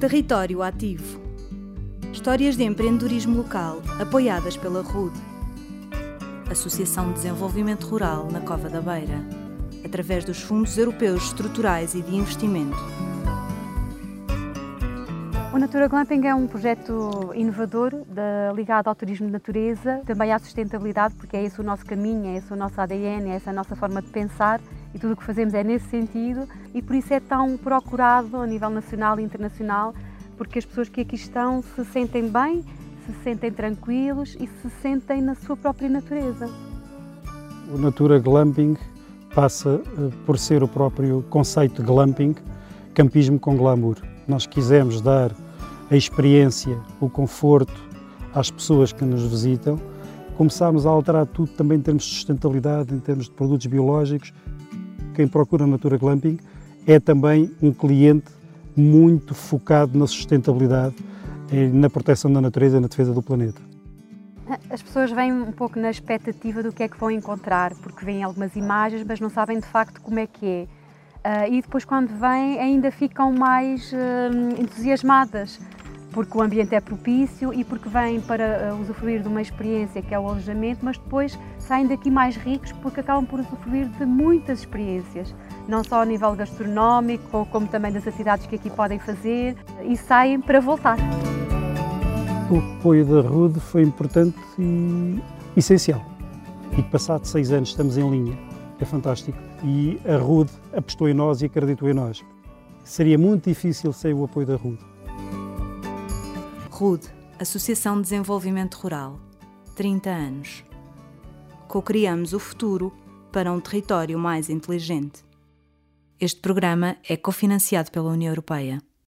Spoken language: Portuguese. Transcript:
Território Ativo. Histórias de empreendedorismo local apoiadas pela RUD, Associação de Desenvolvimento Rural na Cova da Beira, através dos Fundos Europeus Estruturais e de Investimento. O Natura Glamping é um projeto inovador de, ligado ao turismo de natureza, também à sustentabilidade, porque é esse o nosso caminho, é esse o nosso ADN, é essa a nossa forma de pensar e tudo o que fazemos é nesse sentido e por isso é tão procurado a nível nacional e internacional, porque as pessoas que aqui estão se sentem bem, se sentem tranquilos e se sentem na sua própria natureza. O Natura Glamping passa eh, por ser o próprio conceito de glamping, campismo com glamour. Nós quisemos dar a experiência, o conforto às pessoas que nos visitam. Começámos a alterar tudo também em termos de sustentabilidade, em termos de produtos biológicos. Quem procura Natura Glamping é também um cliente muito focado na sustentabilidade, na proteção da natureza e na defesa do planeta. As pessoas vêm um pouco na expectativa do que é que vão encontrar, porque veem algumas imagens, mas não sabem de facto como é que é. Uh, e depois, quando vêm, ainda ficam mais uh, entusiasmadas, porque o ambiente é propício e porque vêm para uh, usufruir de uma experiência que é o alojamento, mas depois saem daqui mais ricos porque acabam por usufruir de muitas experiências, não só a nível gastronómico, como também das atividades que aqui podem fazer, e saem para voltar. O apoio da RUD foi importante e essencial. E passado seis anos estamos em linha é fantástico. E a RUD apostou em nós e acreditou em nós. Seria muito difícil sem o apoio da RUD. RUD, Associação de Desenvolvimento Rural. 30 anos. Co-criamos o futuro para um território mais inteligente. Este programa é cofinanciado pela União Europeia.